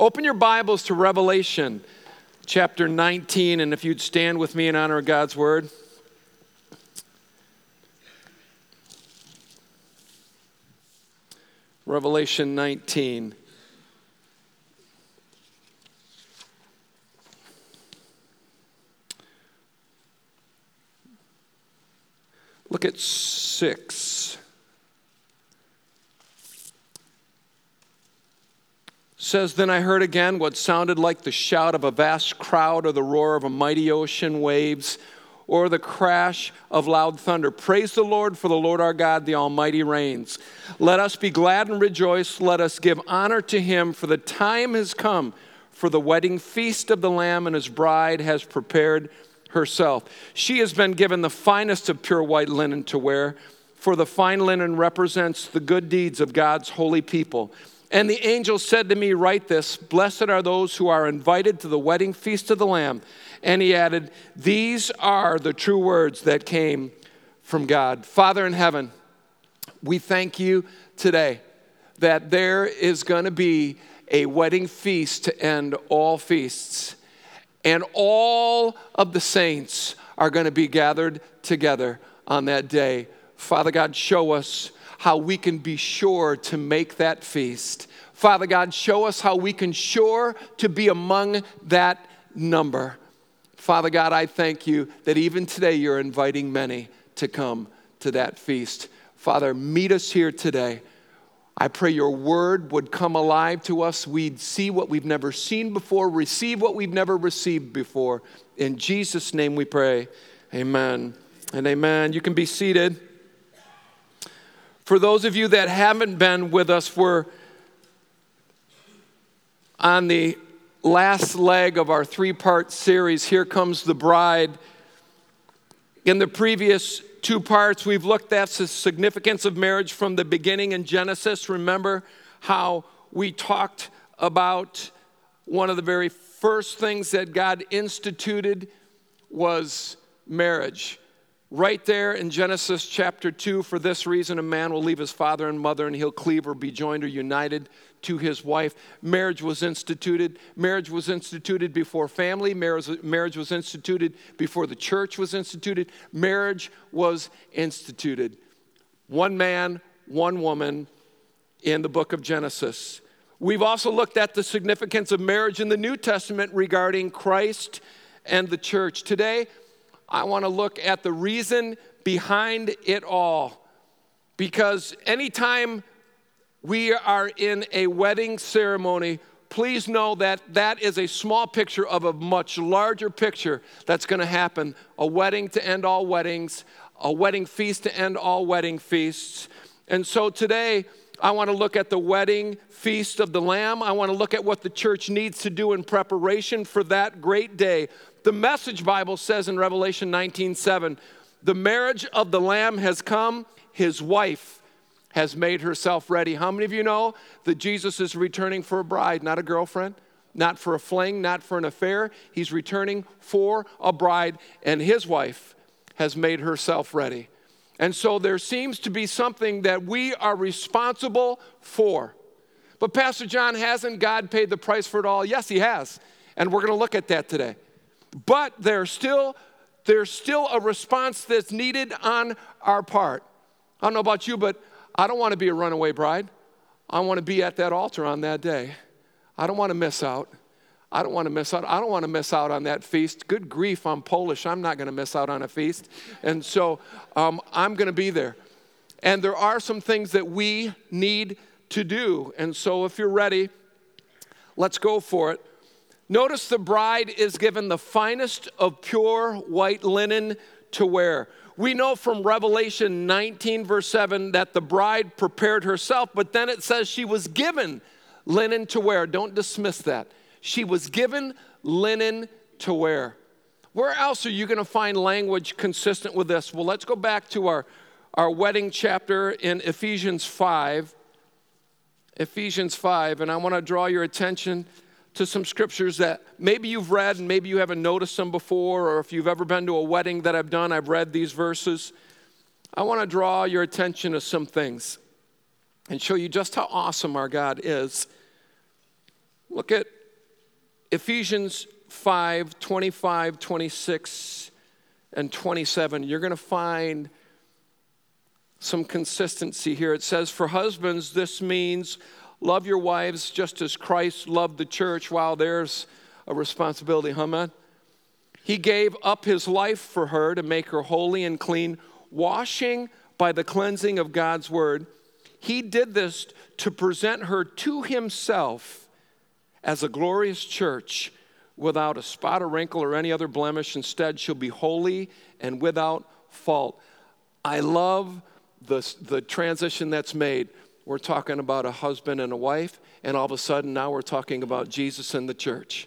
Open your Bibles to Revelation chapter 19, and if you'd stand with me in honor of God's word. Revelation 19. Look at 6. Says then i heard again what sounded like the shout of a vast crowd or the roar of a mighty ocean waves or the crash of loud thunder. Praise the lord for the lord our god the almighty reigns. Let us be glad and rejoice. Let us give honor to him for the time has come for the wedding feast of the lamb and his bride has prepared herself. She has been given the finest of pure white linen to wear for the fine linen represents the good deeds of god's holy people and the angel said to me, Write this Blessed are those who are invited to the wedding feast of the Lamb. And he added, These are the true words that came from God. Father in heaven, we thank you today that there is going to be a wedding feast to end all feasts. And all of the saints are going to be gathered together on that day. Father God, show us how we can be sure to make that feast. Father God, show us how we can sure to be among that number. Father God, I thank you that even today you're inviting many to come to that feast. Father, meet us here today. I pray your word would come alive to us. We'd see what we've never seen before, receive what we've never received before. In Jesus' name we pray. Amen and amen. You can be seated. For those of you that haven't been with us, we're on the last leg of our three part series, Here Comes the Bride. In the previous two parts, we've looked at the significance of marriage from the beginning in Genesis. Remember how we talked about one of the very first things that God instituted was marriage. Right there in Genesis chapter 2, for this reason, a man will leave his father and mother and he'll cleave or be joined or united to his wife. Marriage was instituted. Marriage was instituted before family. Marriage, was instituted before the church was instituted. Marriage was instituted. One man, one woman in the book of Genesis. We've also looked at the significance of marriage in the New Testament regarding Christ and the church. Today, I want to look at the reason behind it all. Because anytime we are in a wedding ceremony, please know that that is a small picture of a much larger picture that's going to happen a wedding to end all weddings, a wedding feast to end all wedding feasts. And so today, I want to look at the wedding feast of the Lamb. I want to look at what the church needs to do in preparation for that great day the Message Bible says in Revelation 19 7, the marriage of the Lamb has come, his wife has made herself ready. How many of you know that Jesus is returning for a bride, not a girlfriend? Not for a fling, not for an affair. He's returning for a bride, and his wife has made herself ready. And so there seems to be something that we are responsible for. But Pastor John, hasn't God paid the price for it all? Yes, He has. And we're going to look at that today. But there's still, there's still a response that's needed on our part. I don't know about you, but I don't want to be a runaway bride. I want to be at that altar on that day. I don't want to miss out. I don't want to miss out. I don't want to miss out on that feast. Good grief, I'm Polish. I'm not going to miss out on a feast. And so um, I'm going to be there. And there are some things that we need to do. And so if you're ready, let's go for it. Notice the bride is given the finest of pure white linen to wear. We know from Revelation 19, verse 7, that the bride prepared herself, but then it says she was given linen to wear. Don't dismiss that. She was given linen to wear. Where else are you going to find language consistent with this? Well, let's go back to our, our wedding chapter in Ephesians 5. Ephesians 5, and I want to draw your attention to some scriptures that maybe you've read and maybe you haven't noticed them before, or if you've ever been to a wedding that I've done, I've read these verses. I want to draw your attention to some things and show you just how awesome our God is. Look at Ephesians 5 25, 26, and 27. You're going to find some consistency here. It says, For husbands, this means love your wives just as Christ loved the church. While there's a responsibility, huh, man? He gave up his life for her to make her holy and clean, washing by the cleansing of God's word. He did this to present her to himself as a glorious church without a spot or wrinkle or any other blemish. Instead, she'll be holy and without fault. I love the, the transition that's made. We're talking about a husband and a wife, and all of a sudden now we're talking about Jesus and the church.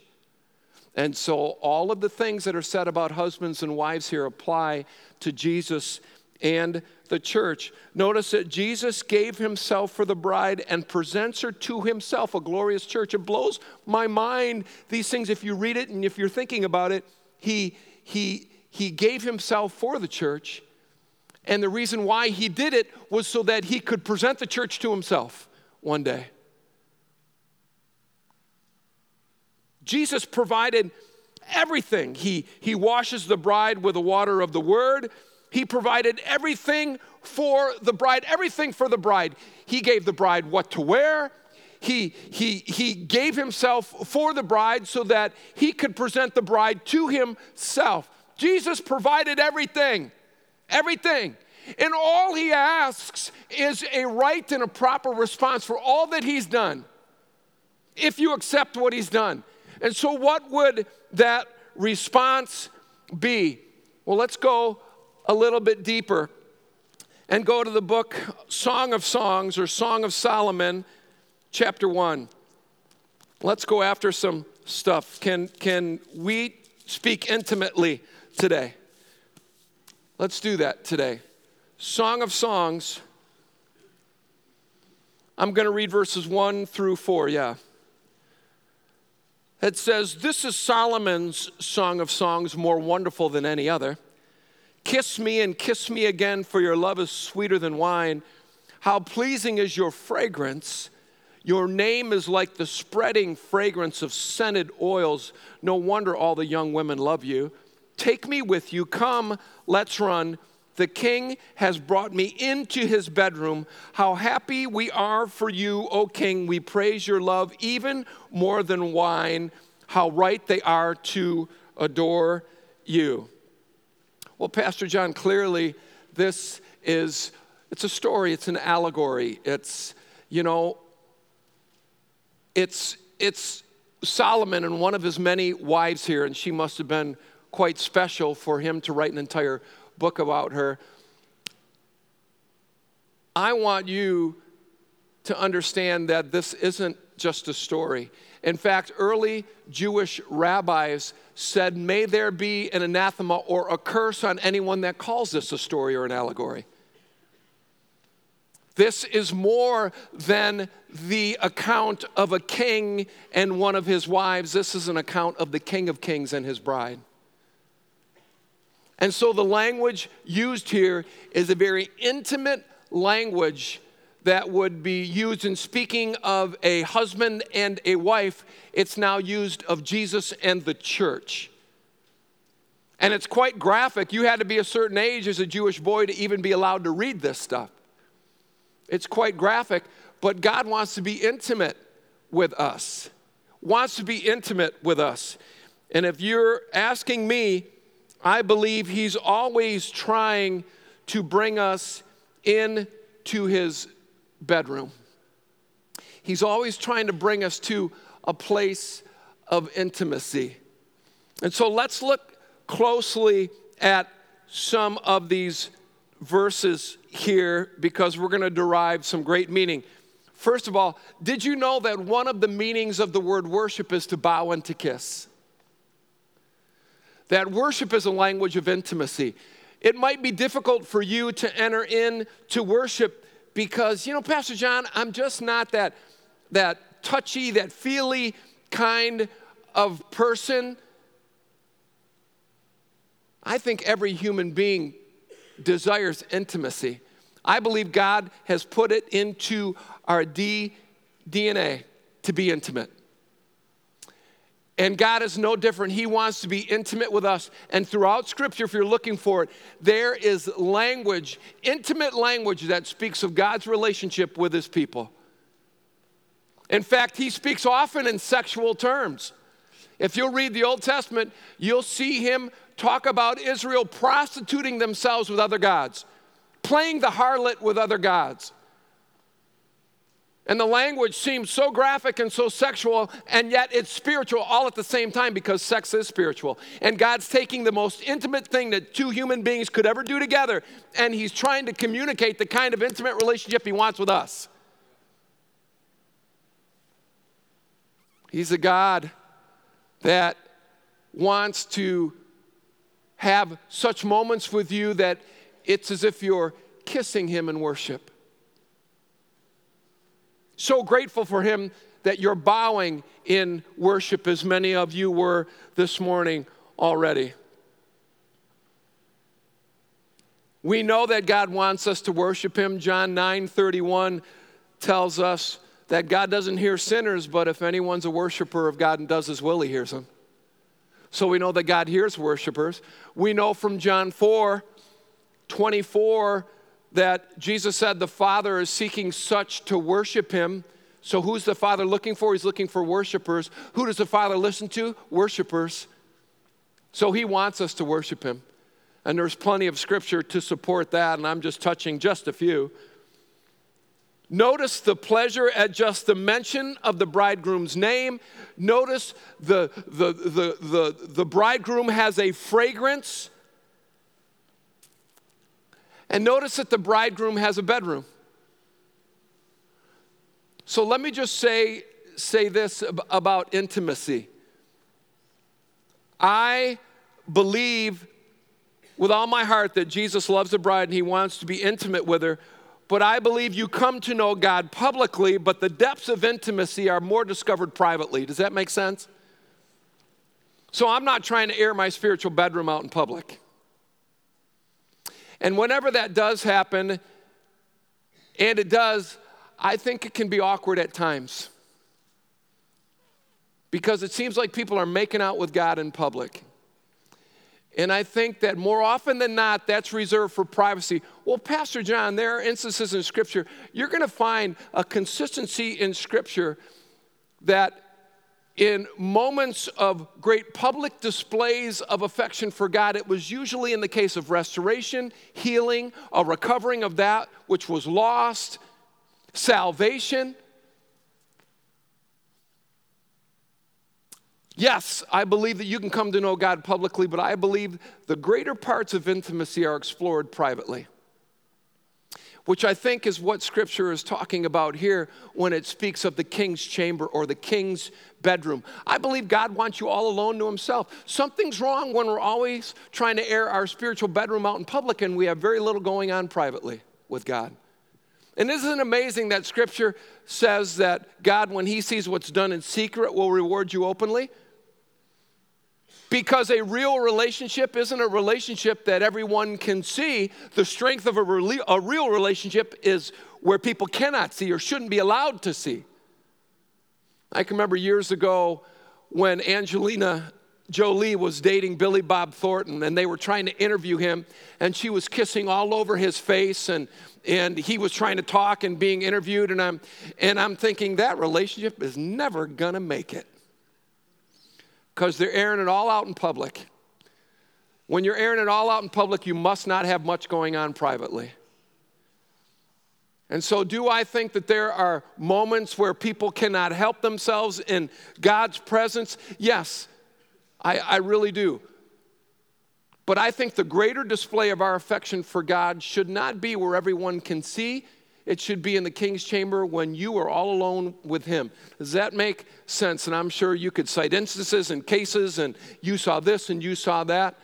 And so all of the things that are said about husbands and wives here apply to Jesus and the church. Notice that Jesus gave himself for the bride and presents her to himself, a glorious church. It blows my mind, these things, if you read it and if you're thinking about it. He, he, he gave himself for the church and the reason why he did it was so that he could present the church to himself one day. Jesus provided everything. He, he washes the bride with the water of the word. He provided everything for the bride, everything for the bride. He gave the bride what to wear. He, he, he gave himself for the bride so that he could present the bride to himself. Jesus provided everything. Everything. And all he asks is a right and a proper response for all that he's done, if you accept what he's done. And so, what would that response be? Well, let's go a little bit deeper and go to the book Song of Songs or Song of Solomon, chapter 1. Let's go after some stuff. Can, can we speak intimately today? Let's do that today. Song of Songs. I'm going to read verses 1 through 4, yeah. It says, This is Solomon's Song of Songs, more wonderful than any other. Kiss me and kiss me again, for your love is sweeter than wine. How pleasing is your fragrance! Your name is like the spreading fragrance of scented oils. No wonder all the young women love you. Take me with you. Come, let's run. The king has brought me into his bedroom. How happy we are for you, O king. We praise your love even more than wine. How right they are to adore you. Well, Pastor John, clearly this is it's a story, it's an allegory. It's, you know, it's it's Solomon and one of his many wives here, and she must have been quite special for him to write an entire book about her. I want you to understand that this isn't just a story. In fact, early Jewish rabbis said, May there be an anathema or a curse on anyone that calls this a story or an allegory. This is more than the account of a king and one of his wives. This is an account of the King of Kings and his bride. And so the language used here is a very intimate language that would be used in speaking of a husband and a wife. It's now used of Jesus and the church. And it's quite graphic. You had to be a certain age as a Jewish boy to even be allowed to read this stuff. It's quite graphic, but God wants to be intimate with us, wants to be intimate with us. And if you're asking me, I believe he's always trying to bring us into his bedroom. He's always trying to bring us to a place of intimacy. And so let's look closely at some of these verses here because we're going to derive some great meaning. First of all, did you know that one of the meanings of the word worship is to bow and to kiss? that worship is a language of intimacy. It might be difficult for you to enter into worship because, you know, Pastor John, I'm just not that, that touchy, that feely kind of person. I think every human being desires intimacy. I believe God has put it into our D, DNA to be intimate. And God is no different. He wants to be intimate with us. And throughout Scripture, if you're looking for it, there is language, intimate language that speaks of God's relationship with His people. In fact, He speaks often in sexual terms. If you'll read the Old Testament, you'll see Him talk about Israel prostituting themselves with other gods, playing the harlot with other gods. And the language seems so graphic and so sexual, and yet it's spiritual all at the same time because sex is spiritual. And God's taking the most intimate thing that two human beings could ever do together, and He's trying to communicate the kind of intimate relationship He wants with us. He's a God that wants to have such moments with you that it's as if you're kissing Him in worship. So grateful for him that you're bowing in worship, as many of you were this morning already. We know that God wants us to worship him. John 9 31 tells us that God doesn't hear sinners, but if anyone's a worshiper of God and does his will, he hears them. So we know that God hears worshipers. We know from John 4 24 that Jesus said the Father is seeking such to worship him. So, who's the Father looking for? He's looking for worshipers. Who does the Father listen to? Worshipers. So, he wants us to worship him. And there's plenty of scripture to support that, and I'm just touching just a few. Notice the pleasure at just the mention of the bridegroom's name. Notice the, the, the, the, the bridegroom has a fragrance and notice that the bridegroom has a bedroom. So let me just say, say this about intimacy. I believe with all my heart that Jesus loves the bride and he wants to be intimate with her. But I believe you come to know God publicly, but the depths of intimacy are more discovered privately. Does that make sense? So I'm not trying to air my spiritual bedroom out in public. And whenever that does happen, and it does, I think it can be awkward at times. Because it seems like people are making out with God in public. And I think that more often than not, that's reserved for privacy. Well, Pastor John, there are instances in Scripture, you're going to find a consistency in Scripture that in moments of great public displays of affection for God, it was usually in the case of restoration, healing, a recovering of that which was lost, salvation. Yes, I believe that you can come to know God publicly, but I believe the greater parts of intimacy are explored privately which I think is what Scripture is talking about here when it speaks of the king's chamber or the king's bedroom. I believe God wants you all alone to Himself. Something's wrong when we're always trying to air our spiritual bedroom out in public and we have very little going on privately with God. And isn't it amazing that Scripture says that God, when He sees what's done in secret, will reward you openly? Because a real relationship isn't a relationship that everyone can see. The strength of a, re- a real relationship is where people cannot see or shouldn't be allowed to see. I can remember years ago when Angelina Jolie was dating Billy Bob Thornton and they were trying to interview him and she was kissing all over his face and and he was trying to talk and being interviewed and I'm and I'm thinking that relationship is never going to make it because they're airing it all out in public. When you're airing it all out in public, you must not have much going on privately. And so, do I think that there are moments where people cannot help themselves in God's presence? Yes, I, I, really do. But I think the greater display of our affection for God should not be where everyone can see, it should be in the king's chamber when you are all alone with him. Does that make sense? And I'm sure you could cite instances and cases, and you saw this and you saw that.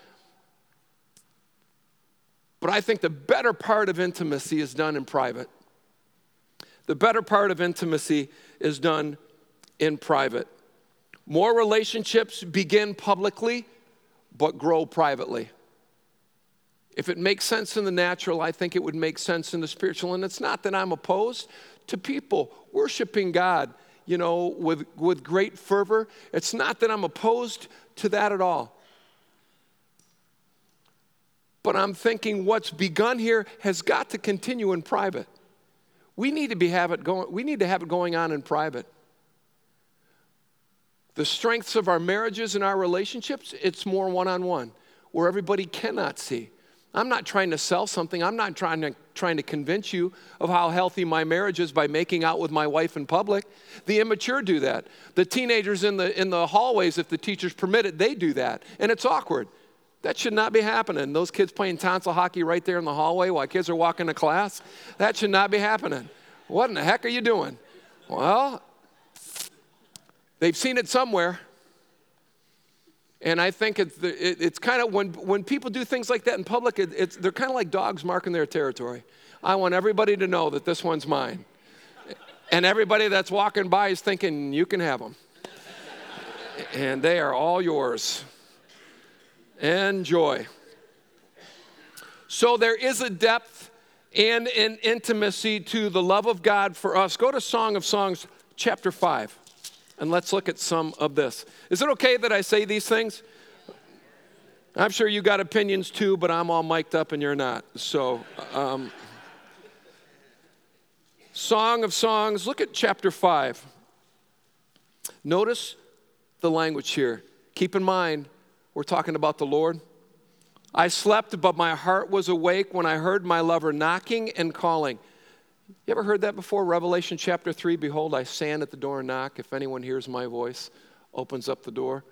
But I think the better part of intimacy is done in private. The better part of intimacy is done in private. More relationships begin publicly, but grow privately. If it makes sense in the natural, I think it would make sense in the spiritual. And it's not that I'm opposed to people worshiping God you know, with, with great fervor. It's not that I'm opposed to that at all. But I'm thinking what's begun here has got to continue in private. We need to be have it going, we need to have it going on in private. The strengths of our marriages and our relationships, it's more one-on-one, where everybody cannot see. I'm not trying to sell something. I'm not trying to, trying to convince you of how healthy my marriage is by making out with my wife in public. The immature do that. The teenagers in the, in the hallways, if the teachers permit it, they do that. And it's awkward. That should not be happening. Those kids playing tonsil hockey right there in the hallway while kids are walking to class, that should not be happening. What in the heck are you doing? Well, they've seen it somewhere. And I think it's, it, it's kind of when, when people do things like that in public, it, they're kind of like dogs marking their territory. I want everybody to know that this one's mine. And everybody that's walking by is thinking, you can have them. and they are all yours. Enjoy. So there is a depth and an intimacy to the love of God for us. Go to Song of Songs, chapter 5. And let's look at some of this. Is it okay that I say these things? I'm sure you got opinions too, but I'm all mic'd up and you're not. So, um, Song of Songs, look at chapter 5. Notice the language here. Keep in mind, we're talking about the Lord. I slept, but my heart was awake when I heard my lover knocking and calling. You ever heard that before? Revelation chapter 3 Behold, I stand at the door and knock. If anyone hears my voice, opens up the door.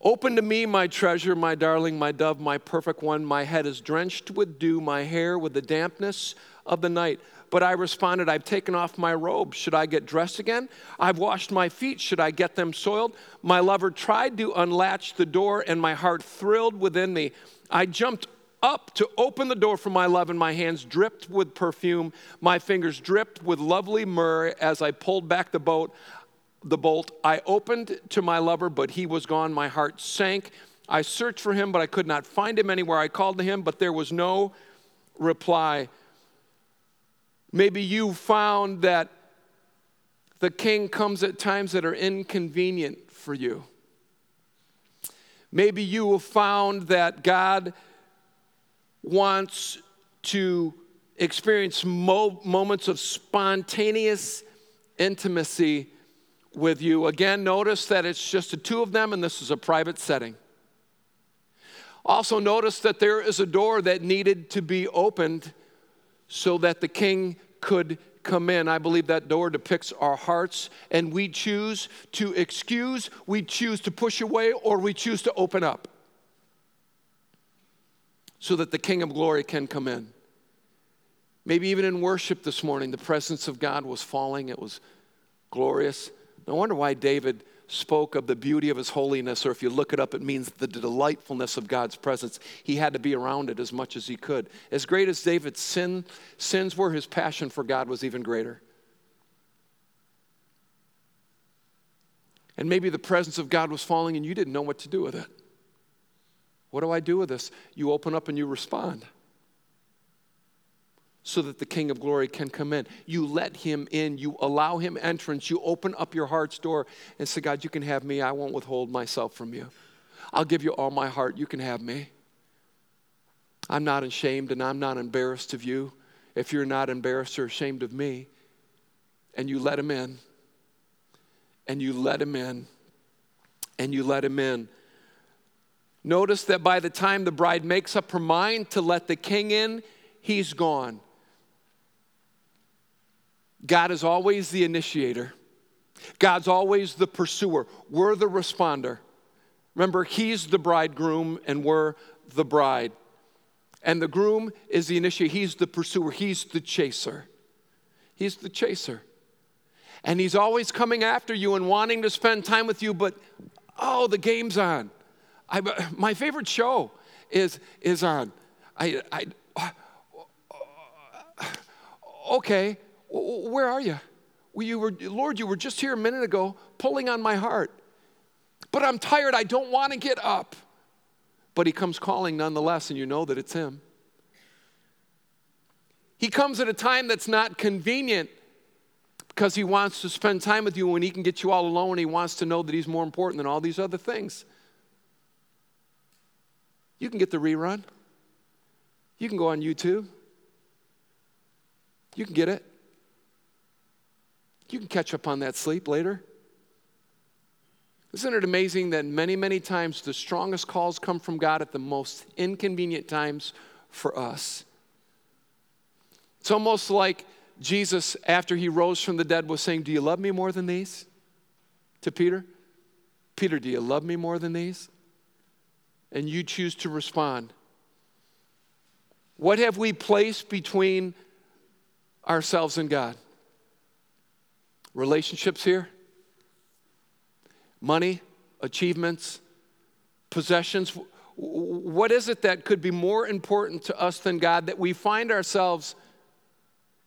Open to me, my treasure, my darling, my dove, my perfect one. My head is drenched with dew, my hair with the dampness of the night. But I responded, I've taken off my robe. Should I get dressed again? I've washed my feet. Should I get them soiled? My lover tried to unlatch the door, and my heart thrilled within me. I jumped up to open the door for my love, and my hands dripped with perfume. My fingers dripped with lovely myrrh as I pulled back the boat. The bolt. I opened to my lover, but he was gone. My heart sank. I searched for him, but I could not find him anywhere. I called to him, but there was no reply. Maybe you found that the king comes at times that are inconvenient for you. Maybe you have found that God wants to experience mo- moments of spontaneous intimacy with you. Again, notice that it's just the two of them and this is a private setting. Also, notice that there is a door that needed to be opened so that the king could come in. I believe that door depicts our hearts, and we choose to excuse, we choose to push away, or we choose to open up so that the King of Glory can come in. Maybe even in worship this morning, the presence of God was falling, it was glorious. No wonder why David spoke of the beauty of his holiness, or if you look it up, it means the delightfulness of God's presence. He had to be around it as much as he could. As great as David's sin, sins were, his passion for God was even greater. And maybe the presence of God was falling and you didn't know what to do with it. What do I do with this? You open up and you respond so that the King of Glory can come in. You let him in, you allow him entrance, you open up your heart's door and say, God, you can have me. I won't withhold myself from you. I'll give you all my heart. You can have me. I'm not ashamed and I'm not embarrassed of you. If you're not embarrassed or ashamed of me, and you let him in, and you let him in, and you let him in Notice that by the time the bride makes up her mind to let the king in, he's gone. God is always the initiator, God's always the pursuer. We're the responder. Remember, he's the bridegroom and we're the bride. And the groom is the initiator, he's the pursuer, he's the chaser. He's the chaser. And he's always coming after you and wanting to spend time with you, but oh, the game's on. I, my favorite show is, is on. I, I, uh, okay, where are you? You were, Lord, you were just here a minute ago pulling on my heart. But I'm tired. I don't want to get up. But he comes calling nonetheless, and you know that it's him. He comes at a time that's not convenient because he wants to spend time with you when he can get you all alone. He wants to know that he's more important than all these other things. You can get the rerun. You can go on YouTube. You can get it. You can catch up on that sleep later. Isn't it amazing that many, many times the strongest calls come from God at the most inconvenient times for us? It's almost like Jesus, after he rose from the dead, was saying, Do you love me more than these? To Peter. Peter, do you love me more than these? And you choose to respond. What have we placed between ourselves and God? Relationships here? Money? Achievements? Possessions? What is it that could be more important to us than God that we find ourselves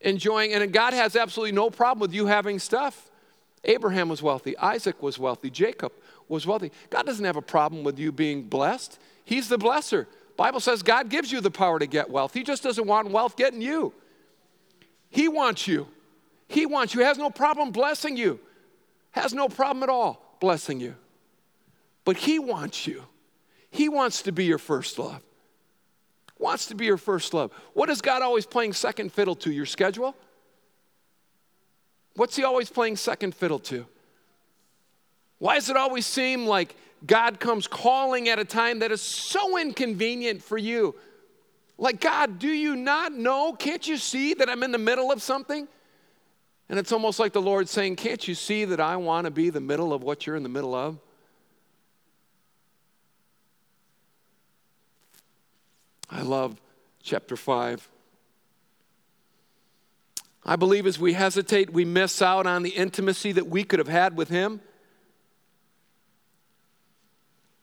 enjoying? And God has absolutely no problem with you having stuff. Abraham was wealthy, Isaac was wealthy, Jacob was wealthy. God doesn't have a problem with you being blessed. He's the blesser. Bible says God gives you the power to get wealth. He just doesn't want wealth getting you. He wants you. He wants you. Has no problem blessing you. Has no problem at all blessing you. But he wants you. He wants to be your first love. Wants to be your first love. What is God always playing second fiddle to? Your schedule? What's he always playing second fiddle to? Why does it always seem like God comes calling at a time that is so inconvenient for you? Like, God, do you not know? Can't you see that I'm in the middle of something? And it's almost like the Lord saying, Can't you see that I want to be the middle of what you're in the middle of? I love chapter 5. I believe as we hesitate, we miss out on the intimacy that we could have had with Him.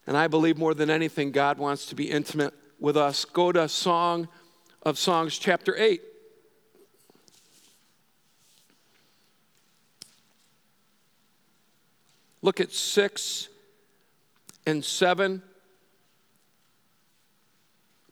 And I believe more than anything, God wants to be intimate with us. Go to Song of Songs, chapter 8. Look at 6 and 7.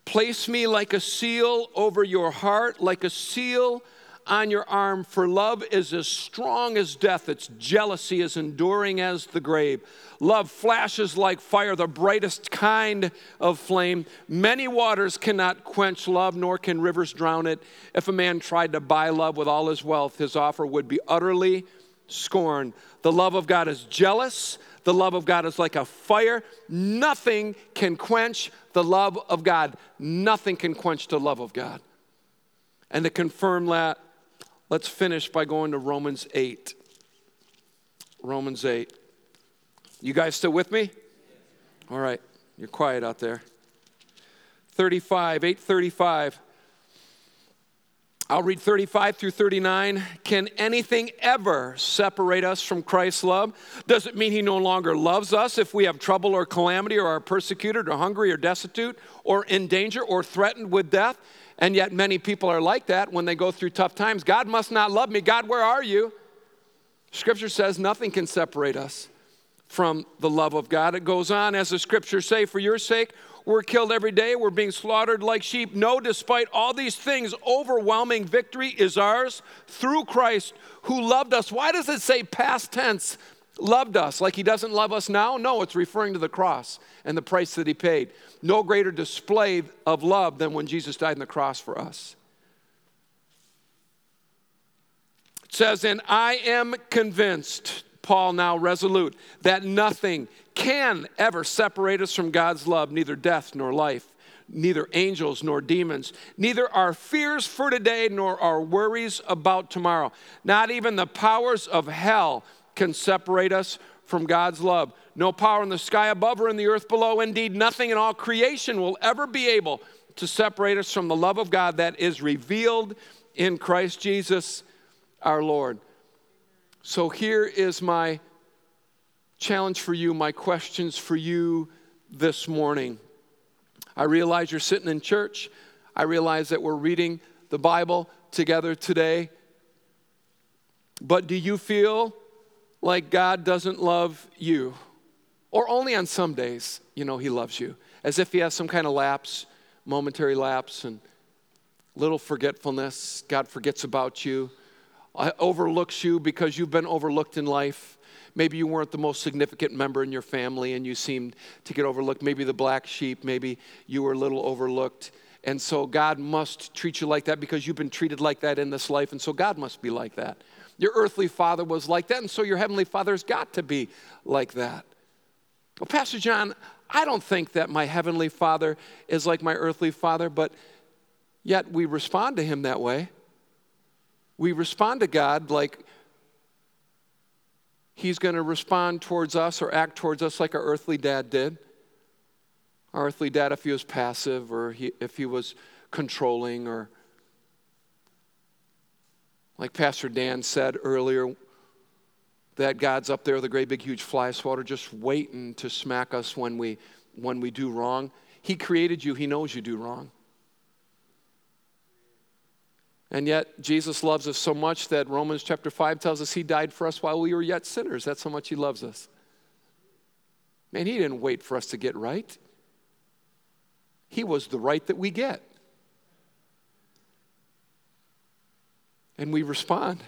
Place me like a seal over your heart, like a seal on your arm, for love is as strong as death, its jealousy is enduring as the grave. Love flashes like fire, the brightest kind of flame. Many waters cannot quench love, nor can rivers drown it. If a man tried to buy love with all his wealth, his offer would be utterly scorned. The love of God is jealous. The love of God is like a fire. Nothing can quench the love of God. Nothing can quench the love of God. And to confirm that, let's finish by going to Romans 8. Romans 8. You guys still with me? All right, you're quiet out there. 35, 835. I'll read 35 through 39. Can anything ever separate us from Christ's love? Does it mean he no longer loves us if we have trouble or calamity or are persecuted or hungry or destitute or in danger or threatened with death? And yet, many people are like that when they go through tough times. God must not love me. God, where are you? Scripture says nothing can separate us from the love of God. It goes on, as the scriptures say, for your sake, we're killed every day. We're being slaughtered like sheep. No, despite all these things, overwhelming victory is ours through Christ who loved us. Why does it say past tense, loved us, like he doesn't love us now? No, it's referring to the cross and the price that he paid. No greater display of love than when Jesus died on the cross for us. It says, And I am convinced, Paul now resolute, that nothing can ever separate us from God's love, neither death nor life, neither angels nor demons, neither our fears for today nor our worries about tomorrow. Not even the powers of hell can separate us from God's love. No power in the sky above or in the earth below. Indeed, nothing in all creation will ever be able to separate us from the love of God that is revealed in Christ Jesus our Lord. So here is my challenge for you, my questions for you this morning. I realize you're sitting in church. I realize that we're reading the Bible together today. But do you feel like God doesn't love you? Or only on some days, you know, He loves you, as if He has some kind of lapse, momentary lapse, and little forgetfulness. God forgets about you, uh, overlooks you because you've been overlooked in life. Maybe you weren't the most significant member in your family and you seemed to get overlooked. Maybe the black sheep, maybe you were a little overlooked. And so God must treat you like that because you've been treated like that in this life. And so God must be like that. Your earthly father was like that. And so your heavenly father's got to be like that. Well, Pastor John, I don't think that my heavenly father is like my earthly father, but yet we respond to him that way. We respond to God like he's going to respond towards us or act towards us like our earthly dad did. Our earthly dad, if he was passive or he, if he was controlling, or like Pastor Dan said earlier, that God's up there a great big huge fly swatter just waiting to smack us when we when we do wrong. He created you, he knows you do wrong. And yet Jesus loves us so much that Romans chapter 5 tells us he died for us while we were yet sinners. That's how much he loves us. Man, he didn't wait for us to get right. He was the right that we get. And we respond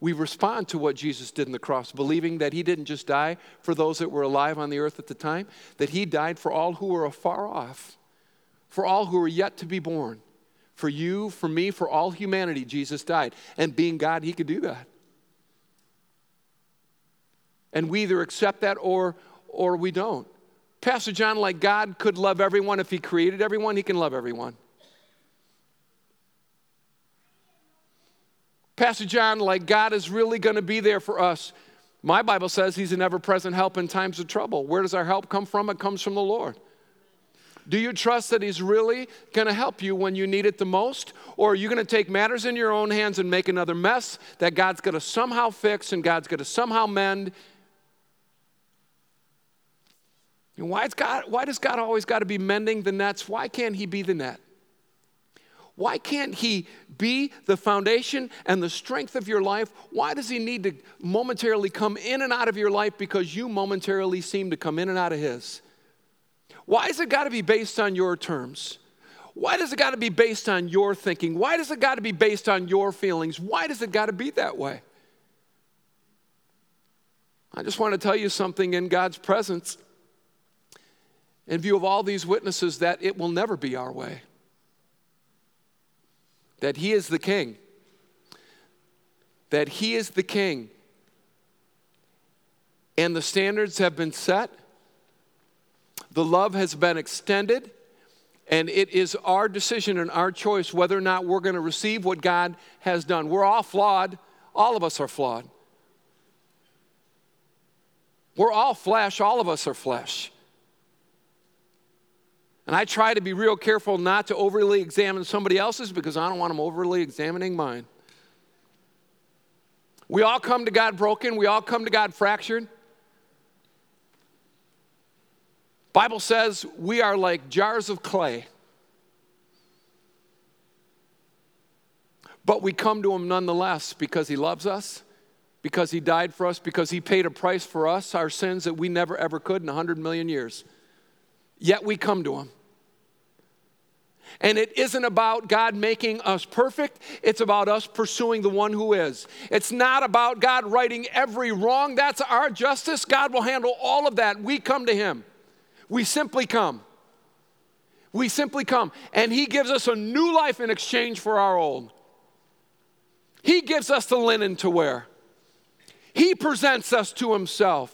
we respond to what Jesus did in the cross, believing that he didn't just die for those that were alive on the earth at the time, that he died for all who were afar off, for all who were yet to be born. For you, for me, for all humanity, Jesus died. And being God, he could do that. And we either accept that or, or we don't. Pastor John, like God could love everyone if he created everyone, he can love everyone. Pastor John, like God is really going to be there for us. My Bible says He's an ever present help in times of trouble. Where does our help come from? It comes from the Lord. Do you trust that He's really going to help you when you need it the most? Or are you going to take matters in your own hands and make another mess that God's going to somehow fix and God's going to somehow mend? Why, God, why does God always got to be mending the nets? Why can't He be the net? Why can't He be the foundation and the strength of your life? Why does He need to momentarily come in and out of your life because you momentarily seem to come in and out of His? Why has it got to be based on your terms? Why does it got to be based on your thinking? Why does it got to be based on your feelings? Why does it got to be that way? I just want to tell you something in God's presence, in view of all these witnesses, that it will never be our way that He is the King. That He is the King. And the standards have been set, the love has been extended, and it is our decision and our choice whether or not we're going to receive what God has done. We're all flawed, all of us are flawed. We're all flesh, all of us are flesh. And I try to be real careful not to overly examine somebody else's because I don't want them overly examining mine. We all come to God broken, we all come to God fractured. Bible says we are like jars of clay. But we come to him nonetheless because he loves us, because he died for us, because he paid a price for us, our sins that we never ever could in a 100 million years. Yet we come to him. And it isn't about God making us perfect, it's about us pursuing the one who is. It's not about God righting every wrong. That's our justice. God will handle all of that. We come to Him. We simply come. We simply come. And He gives us a new life in exchange for our old. He gives us the linen to wear, He presents us to Himself.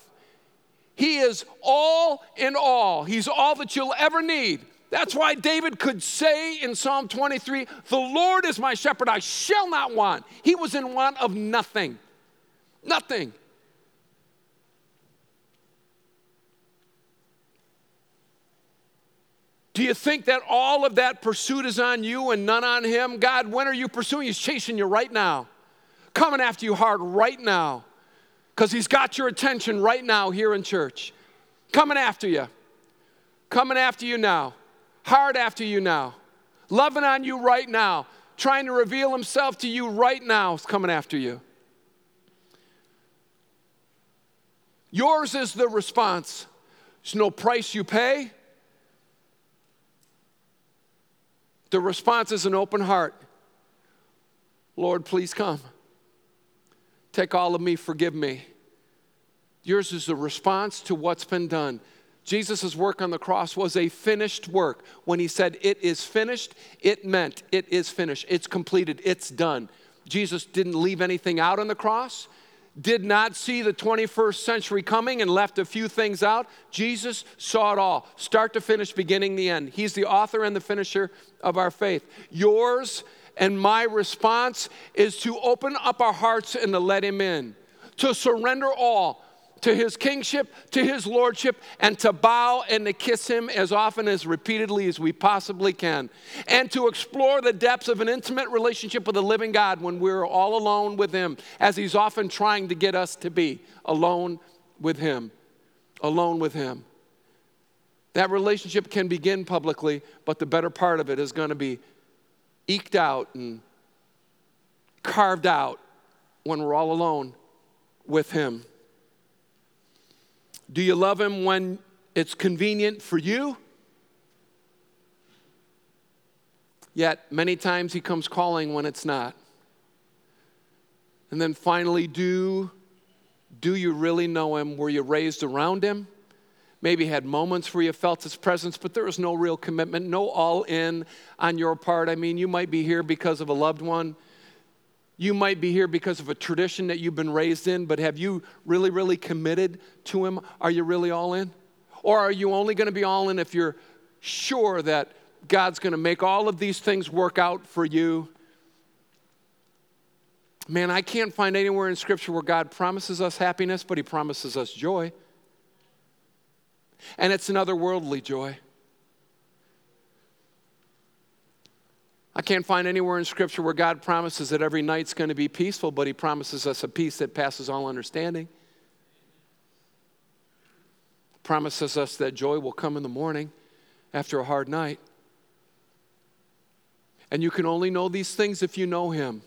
He is all in all. He's all that you'll ever need. That's why David could say in Psalm 23, The Lord is my shepherd, I shall not want. He was in want of nothing. Nothing. Do you think that all of that pursuit is on you and none on him? God, when are you pursuing? He's chasing you right now, coming after you hard right now, because he's got your attention right now here in church. Coming after you, coming after you now hard after you now, loving on you right now, trying to reveal himself to you right now is coming after you. Yours is the response. There's no price you pay. The response is an open heart Lord, please come. Take all of me, forgive me. Yours is the response to what's been done. Jesus' work on the cross was a finished work. When he said, It is finished, it meant it is finished. It's completed, it's done. Jesus didn't leave anything out on the cross, did not see the 21st century coming and left a few things out. Jesus saw it all, start to finish, beginning the end. He's the author and the finisher of our faith. Yours and my response is to open up our hearts and to let Him in, to surrender all to his kingship, to his lordship, and to bow and to kiss him as often as repeatedly as we possibly can. And to explore the depths of an intimate relationship with the living God when we're all alone with him, as he's often trying to get us to be alone with him. Alone with him. That relationship can begin publicly, but the better part of it is going to be eked out and carved out when we're all alone with him. Do you love Him when it's convenient for you? Yet, many times He comes calling when it's not. And then finally, do, do you really know Him? Were you raised around Him? Maybe had moments where you felt His presence, but there was no real commitment, no all in on your part. I mean, you might be here because of a loved one you might be here because of a tradition that you've been raised in, but have you really, really committed to Him? Are you really all in? Or are you only going to be all in if you're sure that God's going to make all of these things work out for you? Man, I can't find anywhere in Scripture where God promises us happiness, but He promises us joy. And it's an otherworldly joy. I can't find anywhere in Scripture where God promises that every night's going to be peaceful, but He promises us a peace that passes all understanding. Promises us that joy will come in the morning after a hard night. And you can only know these things if you know Him.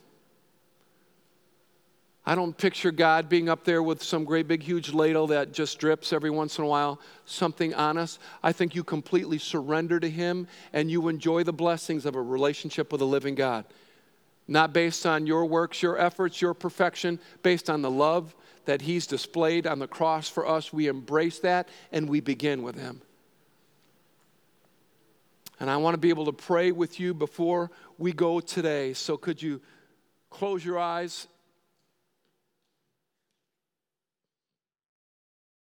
I don't picture God being up there with some great big huge ladle that just drips every once in a while something on us. I think you completely surrender to Him and you enjoy the blessings of a relationship with a living God. Not based on your works, your efforts, your perfection, based on the love that He's displayed on the cross for us. We embrace that and we begin with Him. And I want to be able to pray with you before we go today. So could you close your eyes?